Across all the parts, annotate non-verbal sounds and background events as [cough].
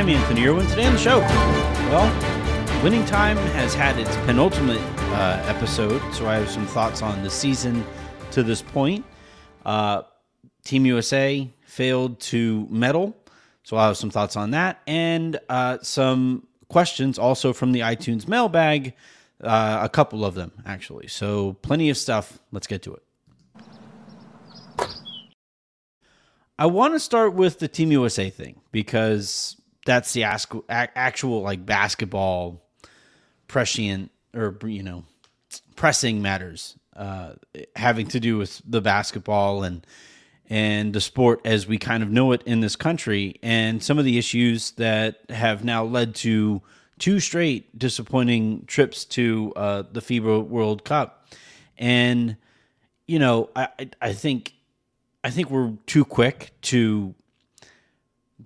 I'm Anthony Irwin. Today on the show, well, Winning Time has had its penultimate uh, episode, so I have some thoughts on the season to this point. Uh, Team USA failed to medal, so I have some thoughts on that, and uh, some questions also from the iTunes mailbag. Uh, a couple of them, actually. So, plenty of stuff. Let's get to it. I want to start with the Team USA thing because that's the ask, actual like basketball prescient or you know pressing matters uh, having to do with the basketball and and the sport as we kind of know it in this country. And some of the issues that have now led to two straight disappointing trips to uh, the FIBA World Cup. And you know I I think I think we're too quick to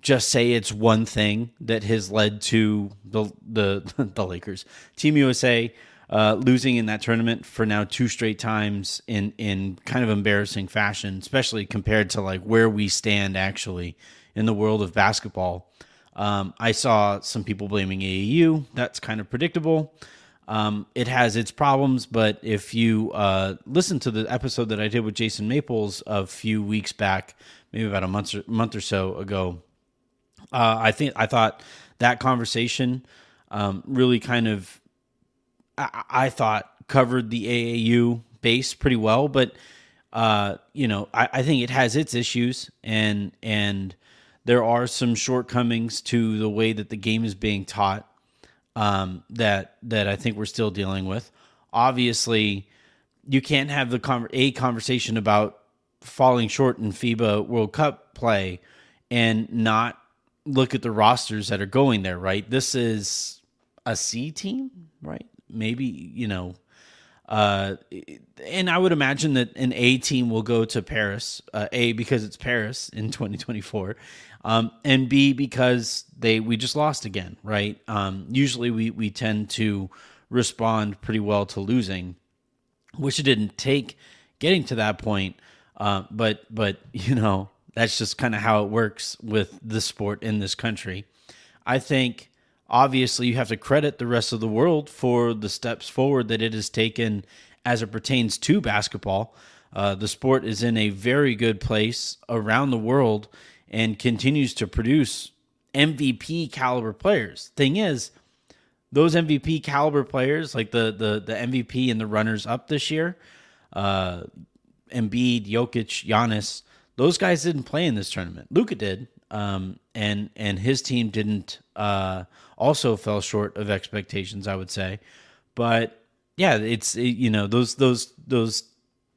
just say it's one thing that has led to the the [laughs] the Lakers, Team USA, uh, losing in that tournament for now two straight times in in kind of embarrassing fashion, especially compared to like where we stand actually in the world of basketball. Um, I saw some people blaming AAU. That's kind of predictable. Um, it has its problems, but if you uh, listen to the episode that I did with Jason Maples a few weeks back, maybe about a month or, month or so ago, uh, I think I thought that conversation um, really kind of I, I, thought covered the AAU base pretty well, but uh, you know I, I think it has its issues and and there are some shortcomings to the way that the game is being taught um, that that I think we're still dealing with. Obviously, you can't have the con- a conversation about falling short in FIBA World Cup play and not look at the rosters that are going there. Right, this is a C team, right? Maybe you know. Uh, and I would imagine that an A team will go to Paris. Uh, a because it's Paris in [laughs] 2024, um, and B because they we just lost again, right? Um, usually we we tend to respond pretty well to losing, which it didn't take getting to that point. Uh, but but [laughs] you know that's just kind of how it works with the sport in this country. I think obviously you have to credit the rest of the world for the steps forward that it has taken as it pertains to basketball. Uh, the sport is in a very good place around the world and continues to produce MVP caliber players. Thing is, those MVP caliber players, like the the the MVP and the runners up this year, uh, Embiid, Jokic, Giannis, those guys didn't play in this tournament. Luka did, um, and and his team didn't. Uh, also fell short of expectations, I would say. But yeah, it's you know those those those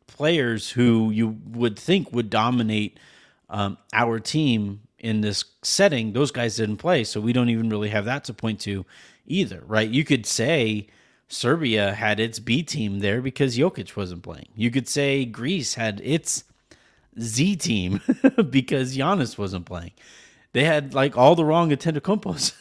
players who you would think would dominate um, our team in this setting, those guys didn't play, so we don't even really have that to point to either, right? You could say Serbia had its B team there because Jokic wasn't playing. You could say Greece had its Z team [laughs] because Giannis wasn't playing. They had like all the wrong Antetokounmpos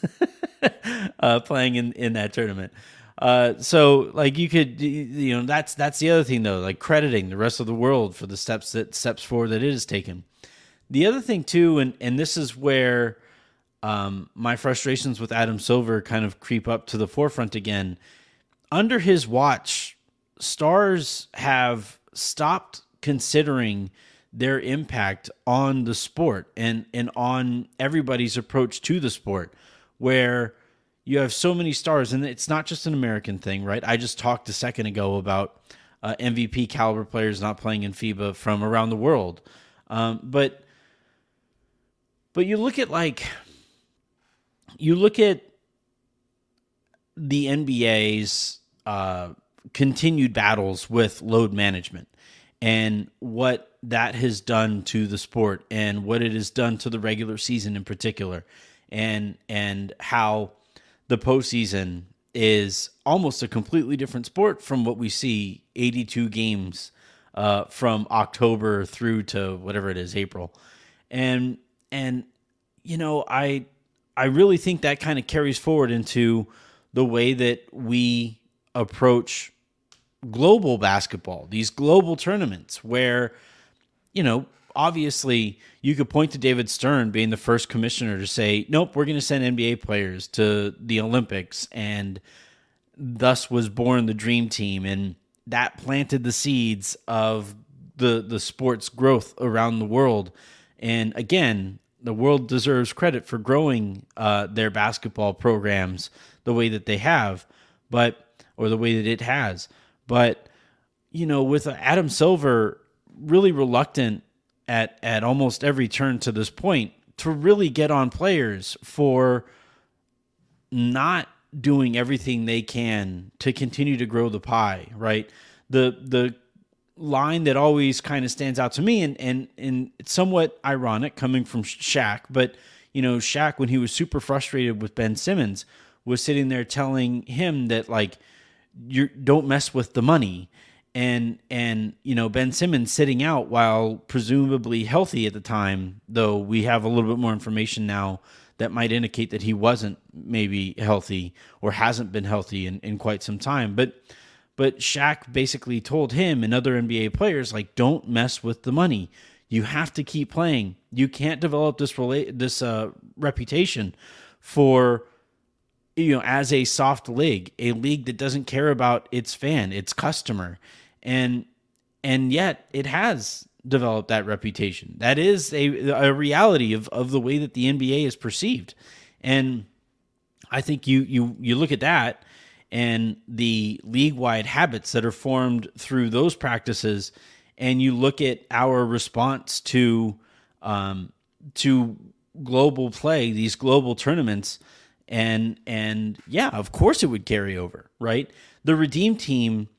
[laughs] uh, playing in in that tournament. Uh, so like you could you know that's that's the other thing though like crediting the rest of the world for the steps that steps forward that it has taken. The other thing too, and and this is where um, my frustrations with Adam Silver kind of creep up to the forefront again. Under his watch, stars have stopped considering their impact on the sport and and on everybody's approach to the sport where you have so many stars and it's not just an American thing, right? I just talked a second ago about uh, MVP caliber players not playing in FIBA from around the world. Um, but but you look at like you look at the NBA's uh, continued battles with load management and what that has done to the sport and what it has done to the regular season in particular and and how the postseason is almost a completely different sport from what we see 82 games uh, from October through to whatever it is April. And and you know I I really think that kind of carries forward into the way that we approach global basketball, these global tournaments where, you know, obviously you could point to David Stern being the first commissioner to say, nope, we're going to send NBA players to the Olympics. And thus was born the dream team. And that planted the seeds of the, the sport's growth around the world. And again, the world deserves credit for growing uh, their basketball programs the way that they have, but or the way that it has. But you know, with uh, Adam Silver really reluctant at at almost every turn to this point to really get on players for not doing everything they can to continue to grow the pie, right? The the line that always kind of stands out to me and and and it's somewhat ironic coming from Shaq, but you know, Shaq when he was super frustrated with Ben Simmons was sitting there telling him that like you don't mess with the money and and you know Ben Simmons sitting out while presumably healthy at the time, though we have a little bit more information now that might indicate that he wasn't maybe healthy or hasn't been healthy in, in quite some time. But but Shaq basically told him and other NBA players like don't mess with the money. You have to keep playing. You can't develop this rela- this uh, reputation for you know as a soft league, a league that doesn't care about its fan, its customer. And and yet it has developed that reputation. That is a a reality of of the way that the NBA is perceived. And I think you you you look at that and the league wide habits that are formed through those practices, and you look at our response to um, to global play, these global tournaments, and and yeah, of course it would carry over, right? The Redeem team,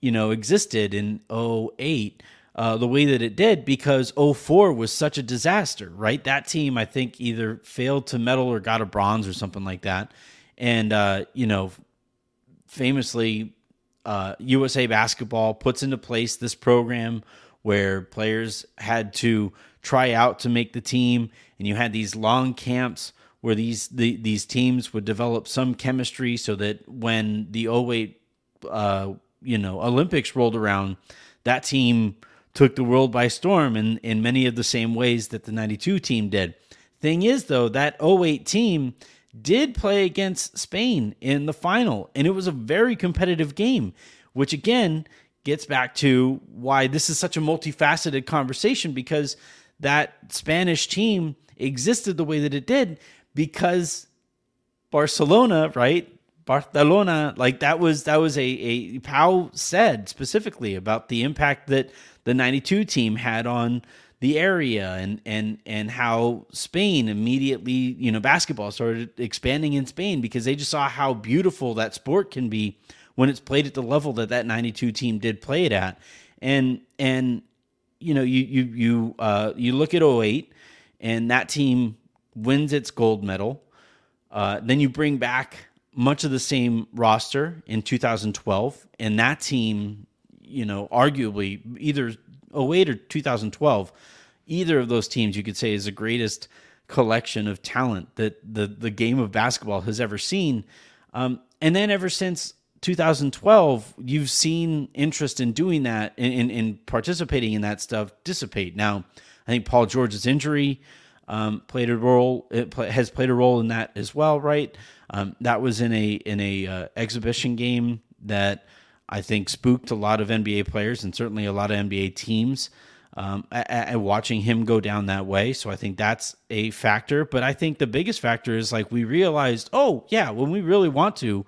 you know, existed in 08 uh, the way that it did because 04 was such a disaster, right? That team, I think, either failed to medal or got a bronze or something like that. And, uh, you know, famously, uh, USA Basketball puts into place this program where players had to try out to make the team, and you had these long camps where these the, these teams would develop some chemistry so that when the 08 uh, you know Olympics rolled around, that team took the world by storm in, in many of the same ways that the 92 team did. Thing is though, that 08 team did play against Spain in the final, and it was a very competitive game, which again gets back to why this is such a multifaceted conversation because that Spanish team existed the way that it did because Barcelona, right? Barcelona, like that was that was a a Pau said specifically about the impact that the 92 team had on the area and and and how Spain immediately, you know, basketball started expanding in Spain because they just saw how beautiful that sport can be when it's played at the level that that 92 team did play it at. And and you know, you you you uh you look at 08 and that team wins its gold medal. Uh, then you bring back much of the same roster in 2012, and that team, you know, arguably either 08 or 2012, either of those teams you could say is the greatest collection of talent that the the game of basketball has ever seen. Um, and then ever since 2012, you've seen interest in doing that, in, in, in participating in that stuff dissipate. Now, I think Paul George's injury um, played a role, it play, has played a role in that as well, right? Um, that was in a in a uh, exhibition game that I think spooked a lot of NBA players and certainly a lot of NBA teams. Um, and watching him go down that way. So I think that's a factor. But I think the biggest factor is like we realized, oh, yeah, when we really want to,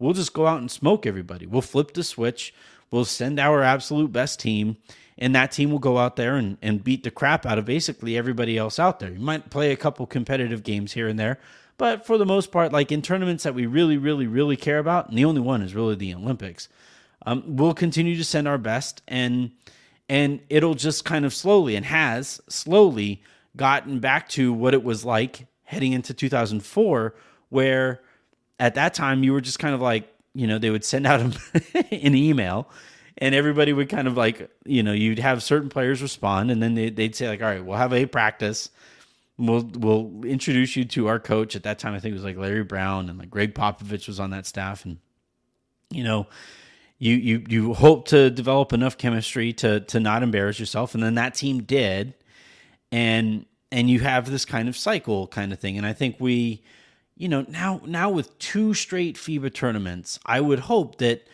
we'll just go out and smoke everybody. We'll flip the switch. We'll send our absolute best team, and that team will go out there and, and beat the crap out of basically everybody else out there. You might play a couple competitive games here and there, but for the most part, like in tournaments that we really, really, really care about, and the only one is really the Olympics, um, we'll continue to send our best and – and it'll just kind of slowly and has slowly gotten back to what it was like heading into 2004 where at that time you were just kind of like you know they would send out [laughs] an email and everybody would kind of like you know you'd have certain players respond and then they'd say like all right we'll have a practice. We'll we'll introduce you to our coach. At that time i think it was like larry brown and like gregg popovich was on that staff. And you know you you you hope to develop enough chemistry to to not embarrass yourself. And then that team did. And and you have this kind of cycle kind of thing. And i think we you know now now with two straight FIBA tournaments i would hope that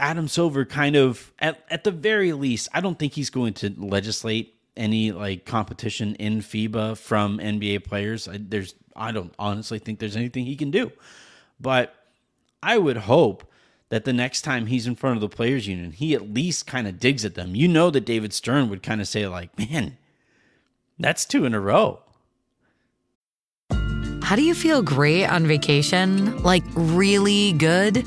adam silver kind of at, at the very least i don't think he's going to legislate any like competition in FIBA from NBA players. I, there's I don't honestly think there's anything he can do. But I would hope that the next time he's in front of the players union, he at least kind of digs at them. You know that David Stern would kind of say like, "Man, that's two in a row." How do you feel great on vacation? Like really good?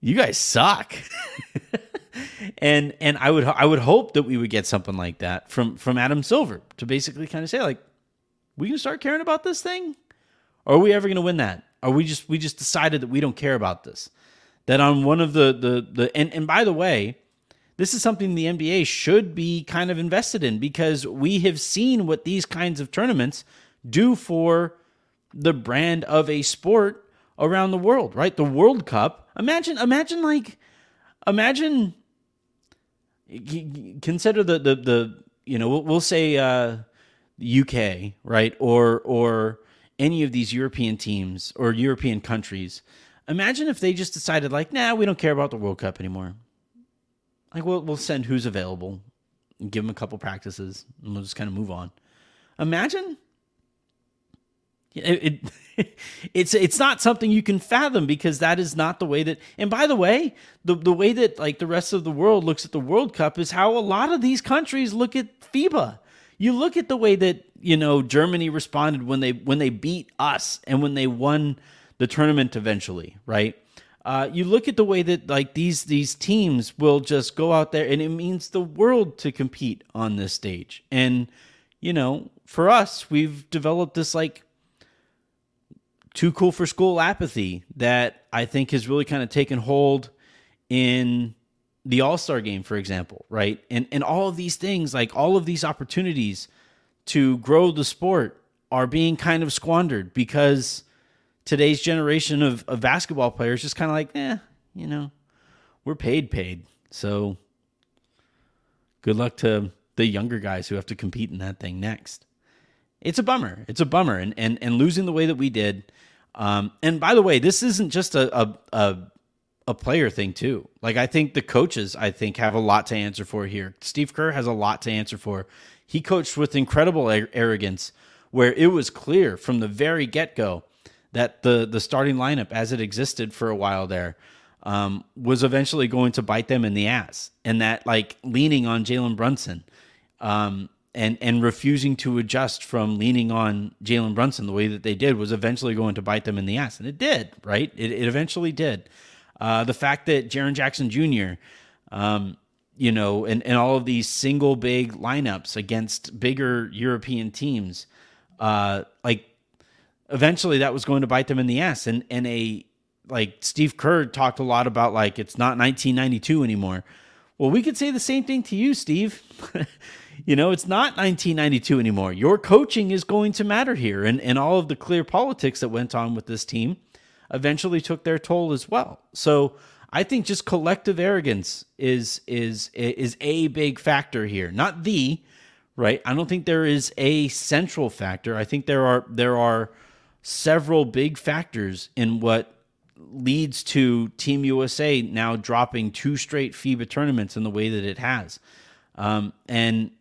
you guys suck. and and I would I would hope that we would get something like that from from Adam Silver to basically kind of say like, we can start caring about this thing, are we ever going to win that? Are we just we just decided that we don't care about this? That on one of the the the and and by the way, this is something the NBA should be kind of invested in because we have seen what these kinds of tournaments do for the brand of a sport around the world, right? The World Cup. Imagine, imagine like, imagine. Consider the the the you know we'll, say uh, UK right or or any of these European teams or European countries. Imagine if they just decided like, nah, we don't care about the World Cup anymore. Like we'll we'll send who's available, give them a couple practices, and we'll just kind of move on. Imagine it, it, [laughs] it's it's not something you can fathom because that is not the way that. And by the way, the the way that like the rest of the world looks at the World Cup is how a lot of these countries look at FIBA. You look at the way that you know Germany responded when they when they beat us and when they won the tournament eventually, right? Uh, you look at the way that like these these teams will just go out there and it means the world to compete on this stage. And you know, for us, we've developed this like too cool for school apathy that I think has really kind of taken hold in the All Star game, for example, right? And and all of these things, like all of these opportunities to grow the sport, are being kind of squandered because today's generation of, of basketball players just kind of like, eh, you know, we're paid, paid. So good luck to the younger guys who have to compete in that thing next. It's a bummer. It's a bummer, and and and losing the way that we did. Um, and by the way, this isn't just a, a a a player thing too. Like I think the coaches, I think, have a lot to answer for here. Steve Kerr has a lot to answer for. He coached with incredible arrogance, where it was clear from the very get go that the the starting lineup, as it existed for a while there, um, was eventually going to bite them in the ass, and that like leaning on Jalen Brunson. Um, and and refusing to adjust from leaning on Jalen Brunson the way that they did was eventually going to bite them in the ass, and it did, right? It, it eventually did. Uh, the fact that Jaren Jackson Jr., um, you know, and, and all of these single big lineups against bigger European teams, uh, like eventually that was going to bite them in the ass. And and a like Steve Kerr talked a lot about like it's not 1992 anymore. Well, we could say the same thing to you, Steve. [laughs] you know, it's not 1992 anymore. Your coaching is going to matter here, and and all of the clear politics that went on with this team eventually took their toll as well. So I think just collective arrogance is is is a big factor here, not the right. I don't think there is a central factor. I think there are there are several big factors in what leads to Team USA now dropping two straight FIBA tournaments in the way that it has. Um, and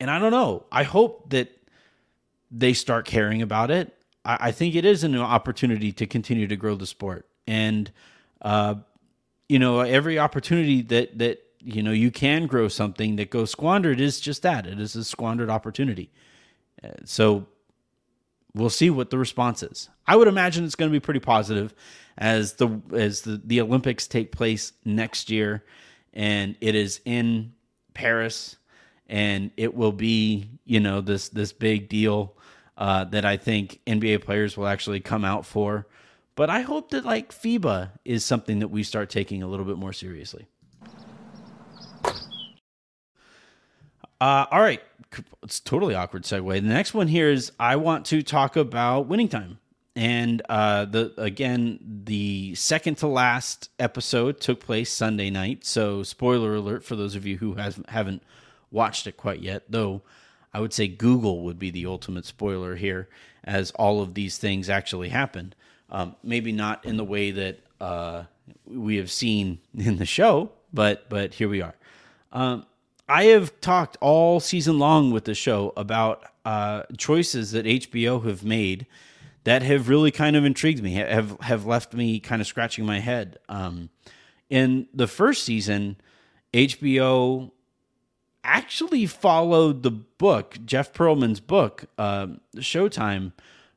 and I don't know. I hope that they start caring about it. I, I think it is an opportunity to continue to grow the sport. And uh, you know, every opportunity that that you know you can grow something that goes squandered is just that. It is a squandered opportunity. Uh, so we'll see what the response is. I would imagine it's going to be pretty positive as the as the, the Olympics take place next year and it is in Paris and it will be, you know, this this big deal uh, that I think NBA players will actually come out for. But I hope that like FIBA is something that we start taking a little bit more seriously. Uh, all right, it's totally awkward segue. The next one here is I want to talk about winning time. And uh, the again, the second to last episode took place Sunday night. So spoiler alert for those of you who has, haven't watched it quite yet. Though I would say Google would be the ultimate spoiler here, as all of these things actually happened. Um, maybe not in the way that uh, we have seen [laughs] in the show, but but here we are. Um, I have talked all season long with the show about uh, choices that HBO have made that have really kind of intrigued me, have have left me kind of scratching my head. Um, in the first season, HBO actually followed the book, Jeff Pearlman's book, uh, Showtime,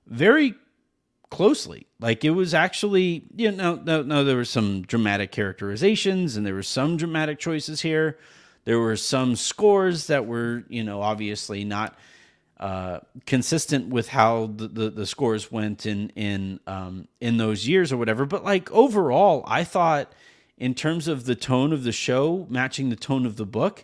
very closely. Like it was actually, you know, no, no, there were some dramatic characterizations and there were some dramatic choices here. There were some scores that were, you know, obviously not uh, consistent with how the, the, the, scores went in in um, in those years or whatever. But like overall, I thought in terms of the tone of the show matching the tone of the book,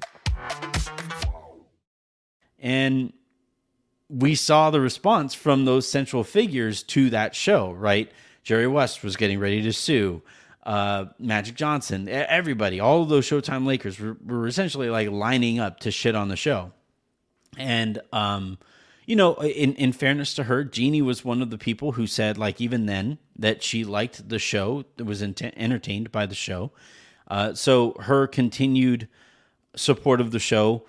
And we saw the response from those central figures to that show, right? Jerry West was getting ready to sue uh, Magic Johnson, everybody, all of those Showtime Lakers were, were essentially like lining up to shit on the show. And, um, you know, in, in fairness to her, Jeanie was one of the people who said, like, even then, that she liked the show, was ent- entertained by the show. Uh, so her continued support of the show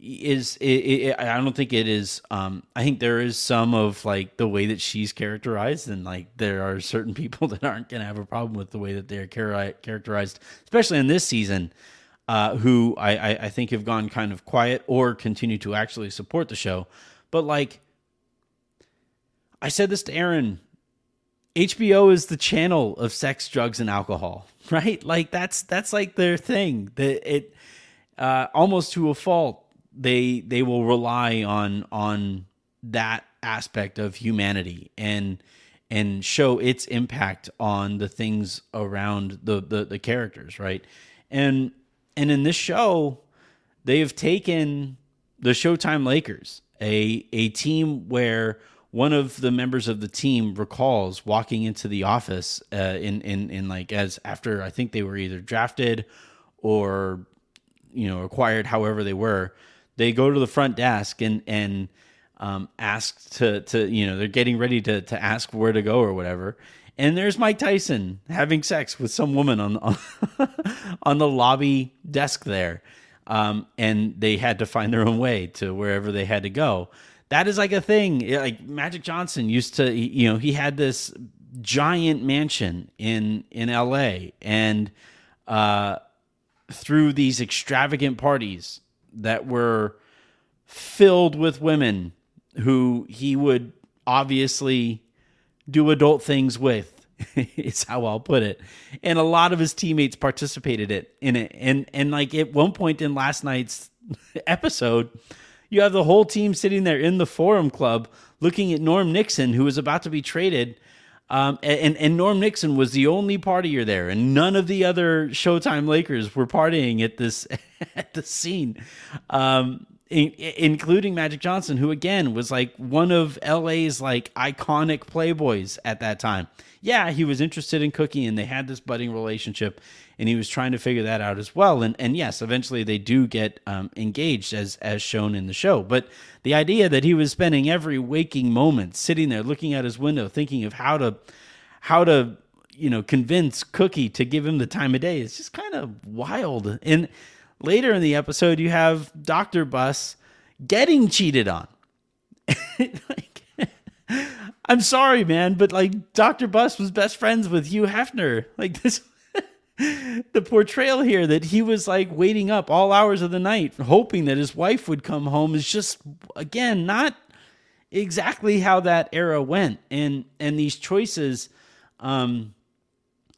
is it, it, I don't think it is. Um, I think there is some of like the way that she's characterized, and like there are certain people [laughs] that aren't going to have a problem with the way that they're characterized, especially in this season. uh, who I, I, I think have gone kind of quiet or continue to actually support the show. But like, I said this to Aaron. HBO is the channel of sex, drugs, and alcohol, [laughs] right? Like that's that's like their thing. That it uh, almost to a fault. They they will rely on on that aspect of humanity and and show its impact on the things around the the, the characters, right? And and in this show, they have taken the Showtime Lakers, a a team where one of the members of the team recalls walking into the office uh, in in in like as after I think they were either drafted or you know acquired, however they were. They go to the front desk and and um, ask to to you know they're getting ready to to ask where to go or whatever. And there's Mike Tyson having sex with some woman on on, [laughs] on the lobby desk there, um, and they had to find their own way to wherever they had to go that is like a thing. Like Magic Johnson used to, you know, he had this giant mansion in in L.A. and uh, through these extravagant parties that were filled with women who he would obviously do adult things with. [laughs] it's how I'll put it. And a lot of his teammates participated in it. And and like at one point in last night's [laughs] episode, you have the whole team sitting there in the Forum Club looking at Norm Nixon, who was about to be traded. Um, and, and Norm Nixon was the only partier there, and none of the other Showtime Lakers were partying at this [laughs] at the scene, um, in, including Magic Johnson, who again was like one of LA's like iconic playboys at that time. Yeah, he was interested in Cookie, and they had this budding relationship and he was trying to figure that out as well. And and yes, eventually they do get um, engaged as as shown in the show. But the idea that he was spending every waking moment sitting there looking out his window, thinking of how to how to you know convince Cookie to give him the time of day is just kind of wild. And later in the episode, you have Doctor Buss getting cheated on. [laughs] like, [laughs] I'm sorry, man, but like Dr. Buss was best friends with Hugh Hefner. Like this [laughs] the portrayal here that he was like waiting up all hours of the night hoping that his wife would come home is just again not exactly how that era went. And and these choices um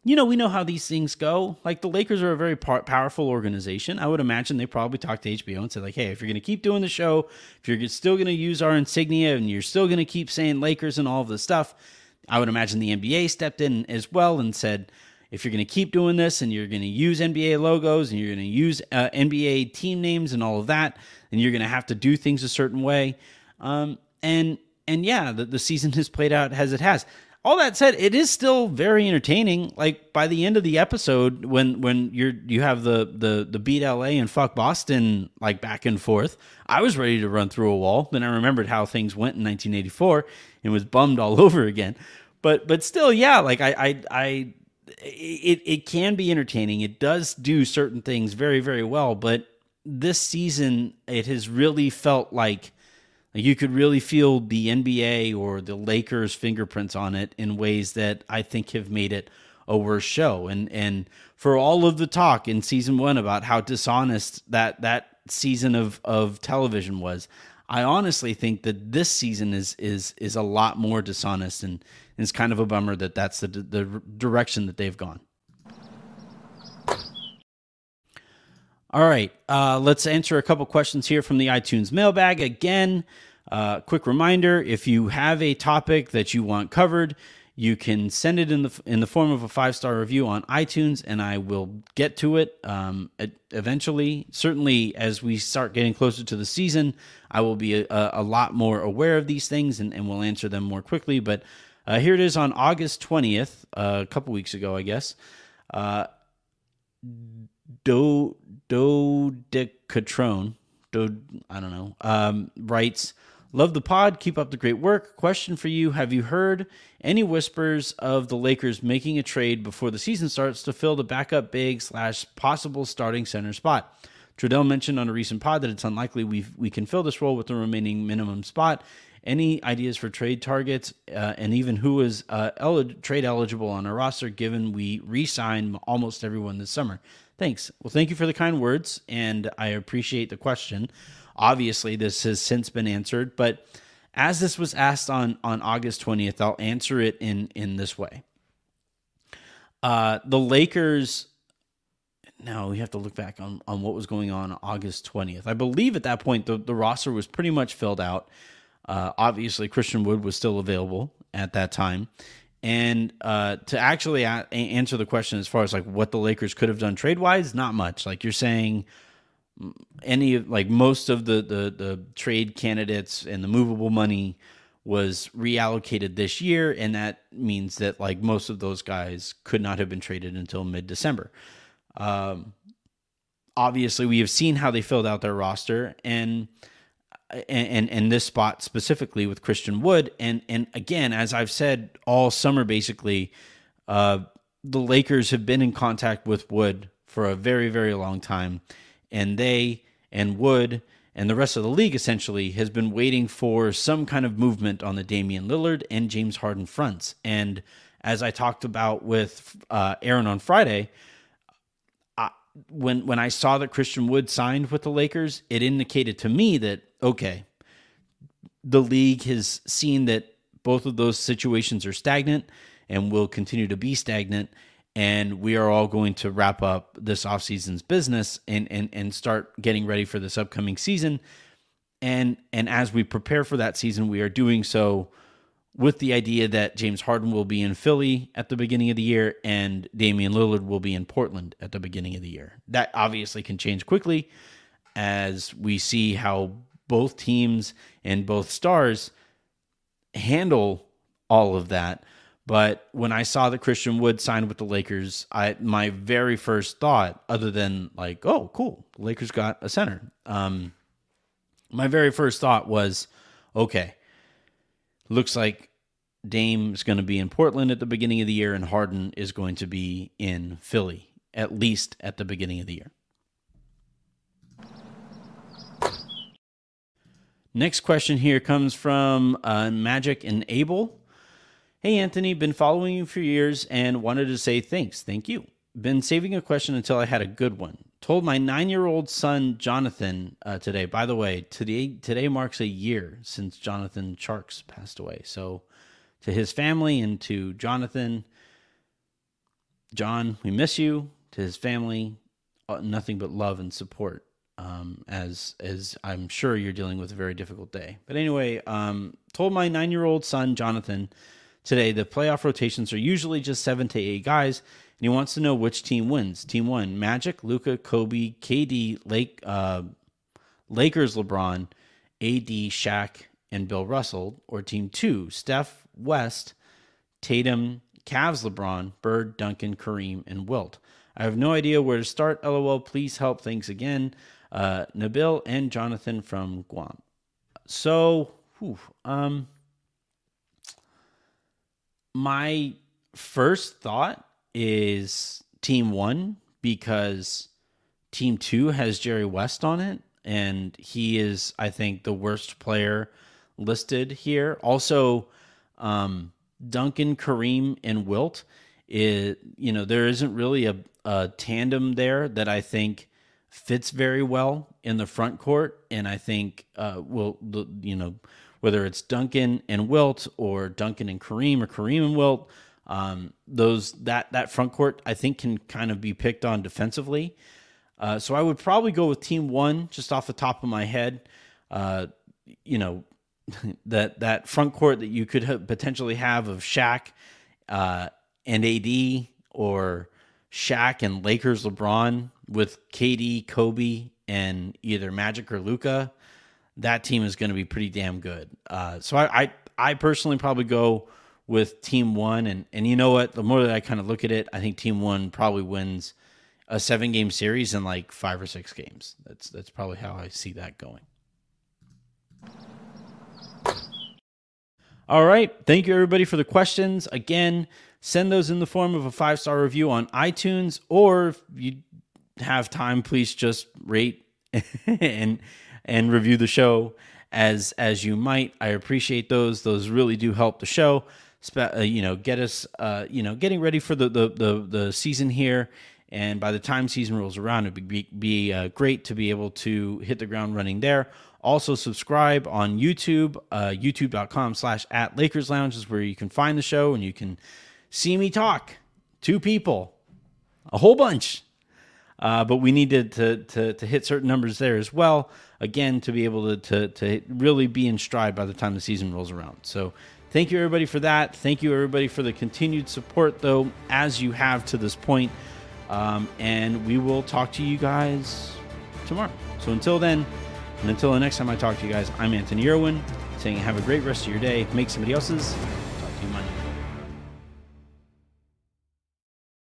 you know we know how these things go. Like the lakers are a very par- powerful organization. I would imagine they probably talked to hbo and said like hey if you're going to keep doing the show if you're still going to use our insignia and you're still going to keep saying lakers and all of this stuff i would imagine the nba stepped in as well and said if you're going to keep doing this and you're going to use NBA logos and you're going to use uh, NBA team names and all of that, and you're going to have to do things a certain way. Um, and and yeah, the, the season has played out as it has. All that said, it is still very entertaining. Like by the end of the episode, when when you're you have the the the beat LA and fuck Boston like back and forth, I was ready to run through a wall. Then I remembered how things went in 1984 and was bummed all [laughs] over again. But but still, yeah, like I I I it it can be entertaining. It does do certain things very very well, but this season it has really felt like you could really feel the NBA or the Lakers fingerprints on it in ways that I think have made it a worse show. And and for all of the talk in season 1 about how dishonest that that season of of television was, I honestly think that this season is is is a lot more dishonest and it's kind of a bummer that that's the the direction that they've gone. All right, uh, let's answer a couple questions here from the iTunes mailbag. Again, uh, quick reminder: if you have a topic that you want covered, you can send it in the in the form of a five star review on iTunes, and I will get to it um, eventually. Certainly, as we start getting closer to the season, I will be a, a lot more aware of these things, and, and we'll answer them more quickly. But uh, here it is on August 20th, uh, a couple weeks ago, I guess. Uh, Do Dodecatrone, Do I don't know, um, writes, Love the pod. Keep up the great work. Question for you Have you heard any whispers of the Lakers making a trade before the season starts to fill the backup big slash possible starting center spot? Trudell mentioned on a recent pod that it's unlikely we we can fill this role with the remaining minimum spot any ideas for trade targets, uh, and even who is uh, trade eligible on our roster, given we re signed almost everyone this summer? Thanks. Well, thank you for the kind words, and I appreciate the question. Obviously, this has since been answered, but as this was asked on on August 20th, I'll answer it in in this way. Uh, the Lakers. Now we have to look back on, on what was going on August 20th. I believe at that point the, the roster was pretty much filled out. Uh, obviously, Christian Wood was still available at that time. And uh, to actually a- answer the question as far as like what the Lakers could have done trade wise, not much. Like you're saying, any of like most of the, the the trade candidates and the movable money was reallocated this year, and that means that like most of those guys could not have been traded until mid December. Um, obviously, we have seen how they filled out their roster, and and and this spot specifically with Christian Wood, and and again, as I've said all summer, basically, uh, the Lakers have been in contact with Wood for a very very long time, and they and Wood and the rest of the league essentially has been waiting for some kind of movement on the Damian Lillard and James Harden fronts. And as I talked about with uh, Aaron on Friday, I, when when I saw that Christian Wood signed with the Lakers, it indicated to me that okay, the league has seen that both of those situations are stagnant and will continue to be stagnant and we are all going to wrap up this offseason's business and and and start getting ready for this upcoming season and and as we prepare for that season we are doing so with the idea that James Harden will be in Philly at the beginning of the year and Damian Lillard will be in Portland at the beginning of the year. That obviously can change quickly as we see how both teams and both stars handle all of that. But when I saw that Christian Wood signed with the Lakers, I my very first thought, other than like, oh, cool, the Lakers got a center. Um, my very first thought was, okay, looks like Dame is going to be in Portland at the beginning of the year, and Harden is going to be in Philly at least at the beginning of the year. Next question here comes from uh, Magic and Abel. Hey, Anthony, been following you for years and wanted to say thanks. Thank you. Been saving a question until I had a good one. Told my nine year old son, Jonathan, uh, today. By the way, today, today marks a year since Jonathan Charks passed away. So, to his family and to Jonathan, John, we miss you. To his family, uh, nothing but love and support. Um, as as I'm sure you're dealing with a very difficult day. But anyway, um, told my nine year old son Jonathan today the playoff rotations are usually just seven to eight guys, and he wants to know which team wins. Team one: Magic, Luka, Kobe, KD, Lake, uh, Lakers, LeBron, AD, Shaq, and Bill Russell, or Team two: Steph, West, Tatum, Cavs, LeBron, Bird, Duncan, Kareem, and Wilt. I have no idea where to start. LOL. Please help. Thanks again uh, Nabil and Jonathan from Guam. So, whew, um, my first thought is Team One because Team Two has Jerry West on it, and he is, I think, the worst player listed here. Also, um, Duncan, Kareem, and Wilt. It, you know, there isn't really a, a tandem there that I think fits very well in the front court, and I think uh, will you know whether it's Duncan and Wilt or Duncan and Kareem or Kareem and Wilt, um, those that that front court I think can kind of be picked on defensively. Uh, so I would probably go with Team One just off the top of my head. Uh, you know [laughs] that that front court that you could potentially have of Shaq uh, and AD or Shaq and Lakers LeBron with KD, Kobe, and either Magic or Luka, that team is going to be pretty damn good. Uh, so I, I, I personally probably go with Team One, and and you know what? The more that I kind of look at it, I think Team One probably wins a seven game series in like five or six games. That's that's probably how I see that going. All right. Thank you, everybody, for the questions. Again, send those in the form of a five star review on iTunes, or if you have time, please just rate [laughs] and and review the show as as you might. I appreciate those. Those really do help the show. Uh, you know, get us uh, you know getting ready for the, the the the season here, And by the time season rolls around, it'd be, be uh, great to be able to hit the ground running there. Also, subscribe on YouTube, uh, youtube.com slash at Lakers Lounge is where you can find the show and you can see me talk. Two people, a whole bunch. Uh, but we needed to, to, to hit certain numbers there as well, again, to be able to, to, to really be in stride by the time the season rolls around. So, thank you everybody for that. Thank you everybody for the continued support, though, as you have to this point. Um, and we will talk to you guys tomorrow. So, until then, and until the next time I talk to you guys, I'm Anthony Irwin saying have a great rest of your day. Make somebody else's